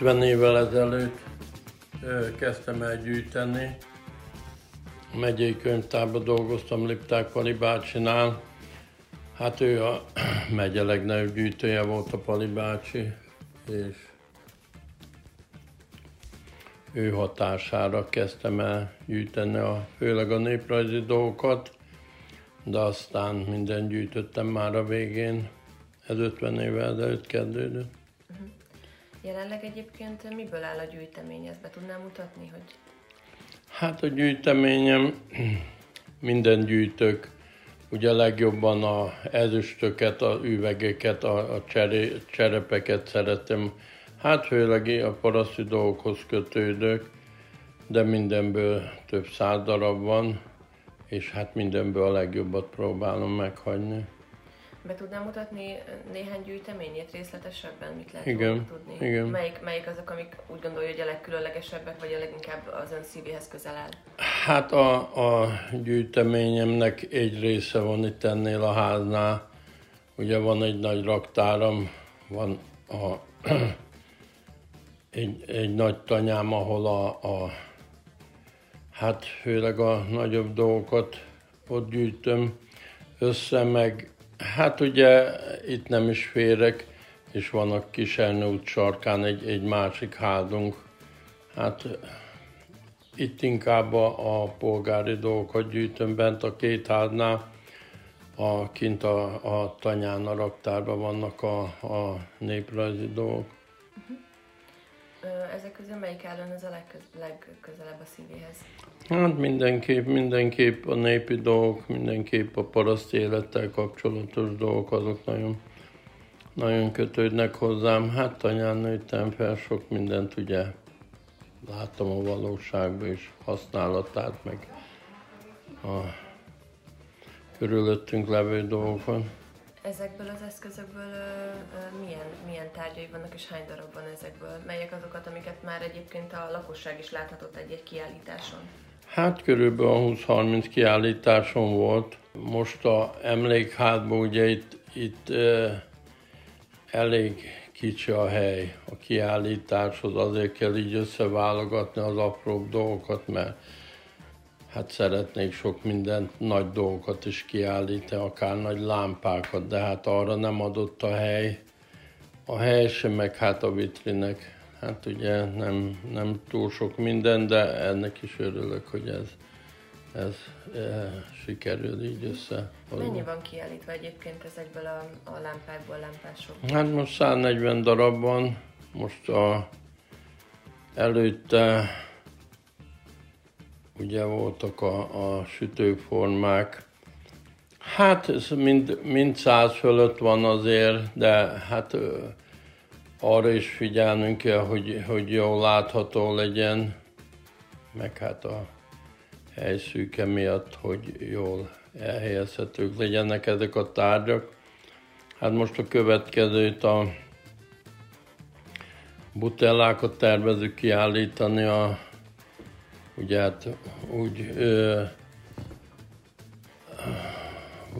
50 évvel ezelőtt kezdtem el gyűjteni. A megyei könyvtárban dolgoztam Lipták Pali bácsinál. Hát ő a megye legnagyobb gyűjtője volt a Pali bácsi, és ő hatására kezdtem el gyűjteni a, főleg a néprajzi dolgokat, de aztán minden gyűjtöttem már a végén. Ez 50 évvel ezelőtt kezdődött. Jelenleg egyébként miből áll a gyűjtemény? Ezt be tudnám mutatni, hogy... Hát a gyűjteményem, minden gyűjtök, ugye legjobban a ezüstöket, a üvegeket, a, a cseré, cserepeket szeretem. Hát főleg a paraszti dolgokhoz kötődök, de mindenből több száz darab van, és hát mindenből a legjobbat próbálom meghagyni. Be tudnám mutatni néhány gyűjteményét részletesebben? Mit lehet Igen, tudni? igen. Melyik, melyik azok, amik úgy gondolja, hogy a legkülönlegesebbek, vagy a leginkább az ön szívéhez közel áll? Hát a, a gyűjteményemnek egy része van itt ennél a háznál. Ugye van egy nagy raktáram, van a, egy, egy nagy tanyám, ahol a, a hát főleg a nagyobb dolgokat ott gyűjtöm össze, meg Hát ugye itt nem is férek, és van a kis út sarkán egy, egy másik házunk. Hát itt inkább a, a polgári dolgokat gyűjtöm bent a két háznál. A, kint a, a tanyán, a raktárban vannak a, a néprajzi dolgok. Ezek közül melyik állon az a legköz, legközelebb a szívéhez? Hát mindenképp, mindenképp a népi dolgok, mindenképp a paraszt élettel kapcsolatos dolgok, azok nagyon, nagyon kötődnek hozzám. Hát anyán nőttem fel, sok mindent ugye láttam a valóságban és használatát, meg a körülöttünk levő dolgokat. Ezekből az eszközökből ö, ö, milyen tárgyai vannak, és hány darab van ezekből? Melyek azokat, amiket már egyébként a lakosság is láthatott egy-egy kiállításon? Hát körülbelül 20-30 kiállításom volt. Most a emlékházban ugye itt, itt e, elég kicsi a hely a kiállításhoz, azért kell így összeválogatni az apróbb dolgokat, mert hát szeretnék sok mindent, nagy dolgokat is kiállítani, akár nagy lámpákat, de hát arra nem adott a hely. A hely sem, meg hát a vitrinek Hát ugye nem, nem túl sok minden, de ennek is örülök, hogy ez, ez e, sikerül így össze. Mennyi van kiállítva egyébként ezekből a, a lámpákból, lámpások? Hát most 140 darab van, most a, előtte ugye voltak a, a sütőformák, Hát ez mind, mind száz fölött van azért, de hát arra is figyelnünk kell, hogy, hogy jól látható legyen, meg hát a helyszűke miatt, hogy jól elhelyezhetők legyenek ezek a tárgyak. Hát most a következőt a butellákat tervezük kiállítani, a, ugye hát úgy ö,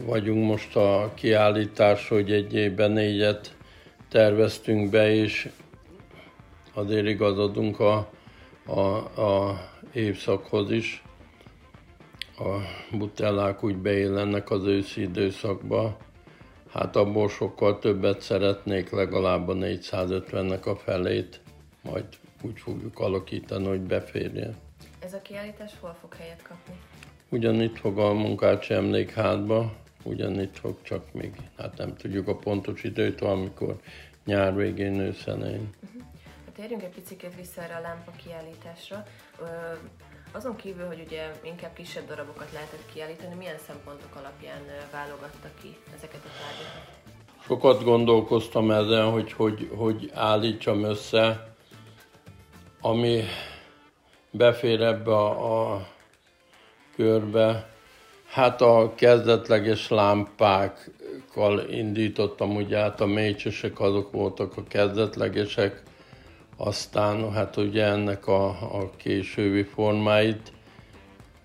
vagyunk most a kiállítás, hogy egy évben négyet terveztünk be, és azért igazodunk a, a, a évszakhoz is. A butellák úgy beillennek az őszi időszakba. Hát abból sokkal többet szeretnék, legalább a 450-nek a felét. Majd úgy fogjuk alakítani, hogy beférjen. Ez a kiállítás hol fog helyet kapni? Ugyanitt fog a munkácsi emlékházba, ugyanitt fog, csak még hát nem tudjuk a pontos időt, amikor nyár végén, őszen elején. Uh-huh. Térjünk egy picit vissza erre a lámpa kiállításra. Azon kívül, hogy ugye inkább kisebb darabokat lehetett kiállítani, milyen szempontok alapján válogatta ki ezeket a tárgyakat? Sokat gondolkoztam ezen, hogy, hogy hogy állítsam össze, ami befér ebbe a, a körbe, Hát a kezdetleges lámpákkal indítottam ugye hát a mécsesek azok voltak a kezdetlegesek, aztán hát ugye ennek a, a későbbi formáit,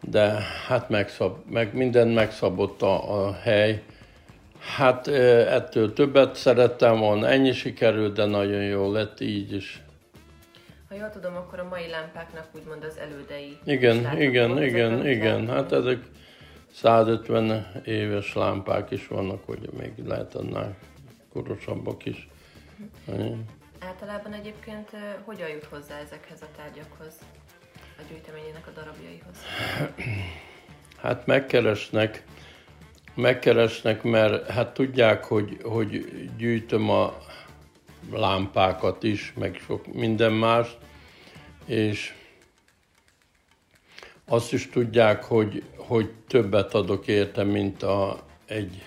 de hát megszab, meg minden megszabott a, a hely. Hát ettől többet szerettem volna, ennyi sikerült, de nagyon jó lett így is. Ha jól tudom, akkor a mai lámpáknak úgymond az elődei. Igen, igen, igen, igen. Hát ezek 150 éves lámpák is vannak, hogy még lehet annál korosabbak is. Általában egyébként hogyan jut hozzá ezekhez a tárgyakhoz, a gyűjteményének a darabjaihoz? Hát megkeresnek, megkeresnek, mert hát tudják, hogy, hogy gyűjtöm a lámpákat is, meg sok minden más, és azt is tudják, hogy, hogy többet adok érte, mint a, egy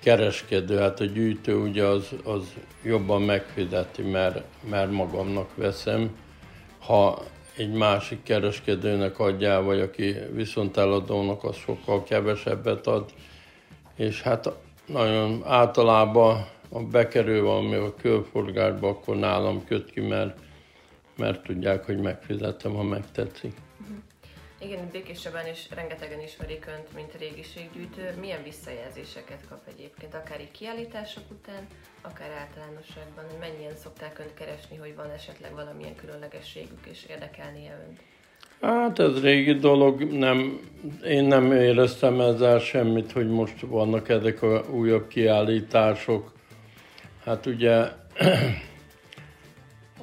kereskedő. Hát a gyűjtő ugye az, az jobban megfizeti, mert, mert magamnak veszem. Ha egy másik kereskedőnek adjál, vagy aki viszont eladónak, az sokkal kevesebbet ad. És hát nagyon általában a bekerül valami a körforgásba, akkor nálam köt ki, mert, mert tudják, hogy megfizetem, ha megtetszik. Igen, Békésebben is rengetegen ismerik Önt, mint régiséggyűjtő. Milyen visszajelzéseket kap egyébként, akár így kiállítások után, akár általánosságban, mennyien szokták Önt keresni, hogy van esetleg valamilyen különlegességük és érdekelnie Önt? Hát ez régi dolog, nem, én nem éreztem ezzel semmit, hogy most vannak ezek a újabb kiállítások. Hát ugye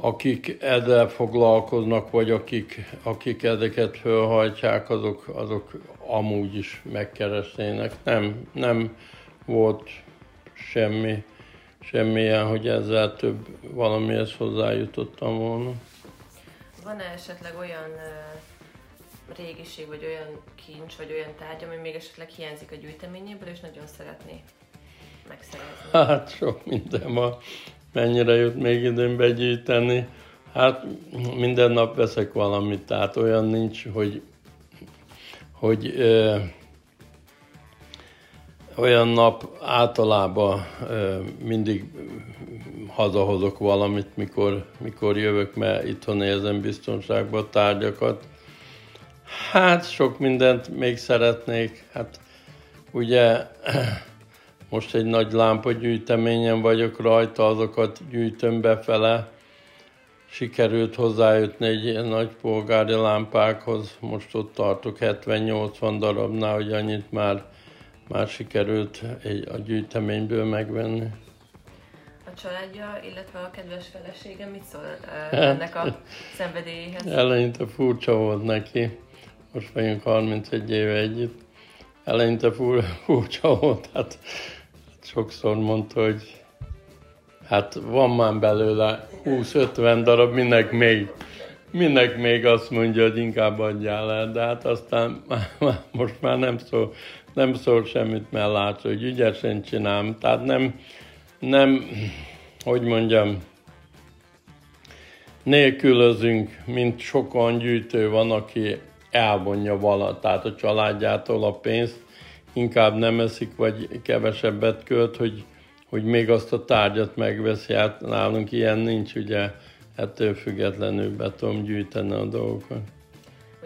akik ezzel foglalkoznak, vagy akik, akik ezeket felhajtják, azok, azok amúgy is megkeresnének. Nem, nem volt semmi, semmilyen, hogy ezzel több valamihez hozzájutottam volna. Van-e esetleg olyan uh, régiség, vagy olyan kincs, vagy olyan tárgy, ami még esetleg hiányzik a gyűjteményéből, és nagyon szeretné megszerezni? Hát sok minden van mennyire jut még időm begyűjteni. Hát minden nap veszek valamit, tehát olyan nincs, hogy, hogy ö, olyan nap általában ö, mindig hazahozok valamit, mikor, mikor jövök, mert itthon érzem biztonságban a tárgyakat. Hát sok mindent még szeretnék. Hát ugye most egy nagy lámpagyűjteményen vagyok rajta, azokat gyűjtöm befele. Sikerült hozzájutni egy ilyen nagy polgári lámpákhoz, most ott tartok 70-80 darabnál, hogy annyit már, már sikerült egy, a gyűjteményből megvenni. A családja, illetve a kedves felesége mit szól uh, ennek a szenvedélyéhez? Eleinte furcsa volt neki, most vagyunk 31 éve együtt. Eleinte furcsa volt, hát sokszor mondta, hogy hát van már belőle 20-50 darab, minek még, minek még azt mondja, hogy inkább adjál el, de hát aztán most már nem szól, nem szól semmit, mert látsz, hogy ügyesen csinálom. Tehát nem, nem, hogy mondjam, nélkülözünk, mint sokan gyűjtő van, aki elvonja vala, tehát a családjától a pénzt, inkább nem eszik, vagy kevesebbet költ, hogy, hogy még azt a tárgyat megveszi. Hát nálunk ilyen nincs, ugye ettől függetlenül be tudom gyűjteni a dolgokat.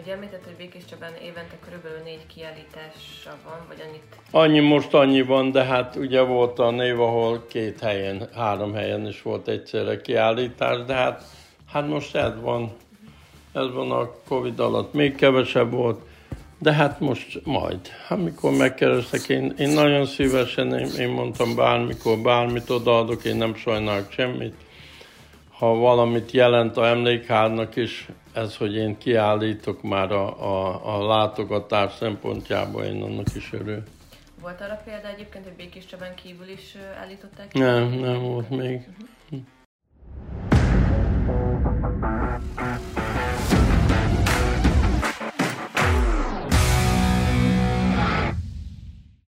Ugye említett, hogy Békés Csabán évente körülbelül négy kiállítása van, vagy annyit? Annyi most annyi van, de hát ugye volt a név, ahol két helyen, három helyen is volt egyszerre kiállítás, de hát, hát most ez van. Ez van a Covid alatt. Még kevesebb volt. De hát most majd, amikor megkerestek, én, én nagyon szívesen, én, én mondtam bármikor, bármit odaadok, én nem sajnálok semmit. Ha valamit jelent a emlékháznak is, ez, hogy én kiállítok már a, a, a látogatás szempontjából, én annak is örül. Volt arra példa egyébként, hogy Békés Csabán kívül is állították? Nem, nem volt még. Uh-huh.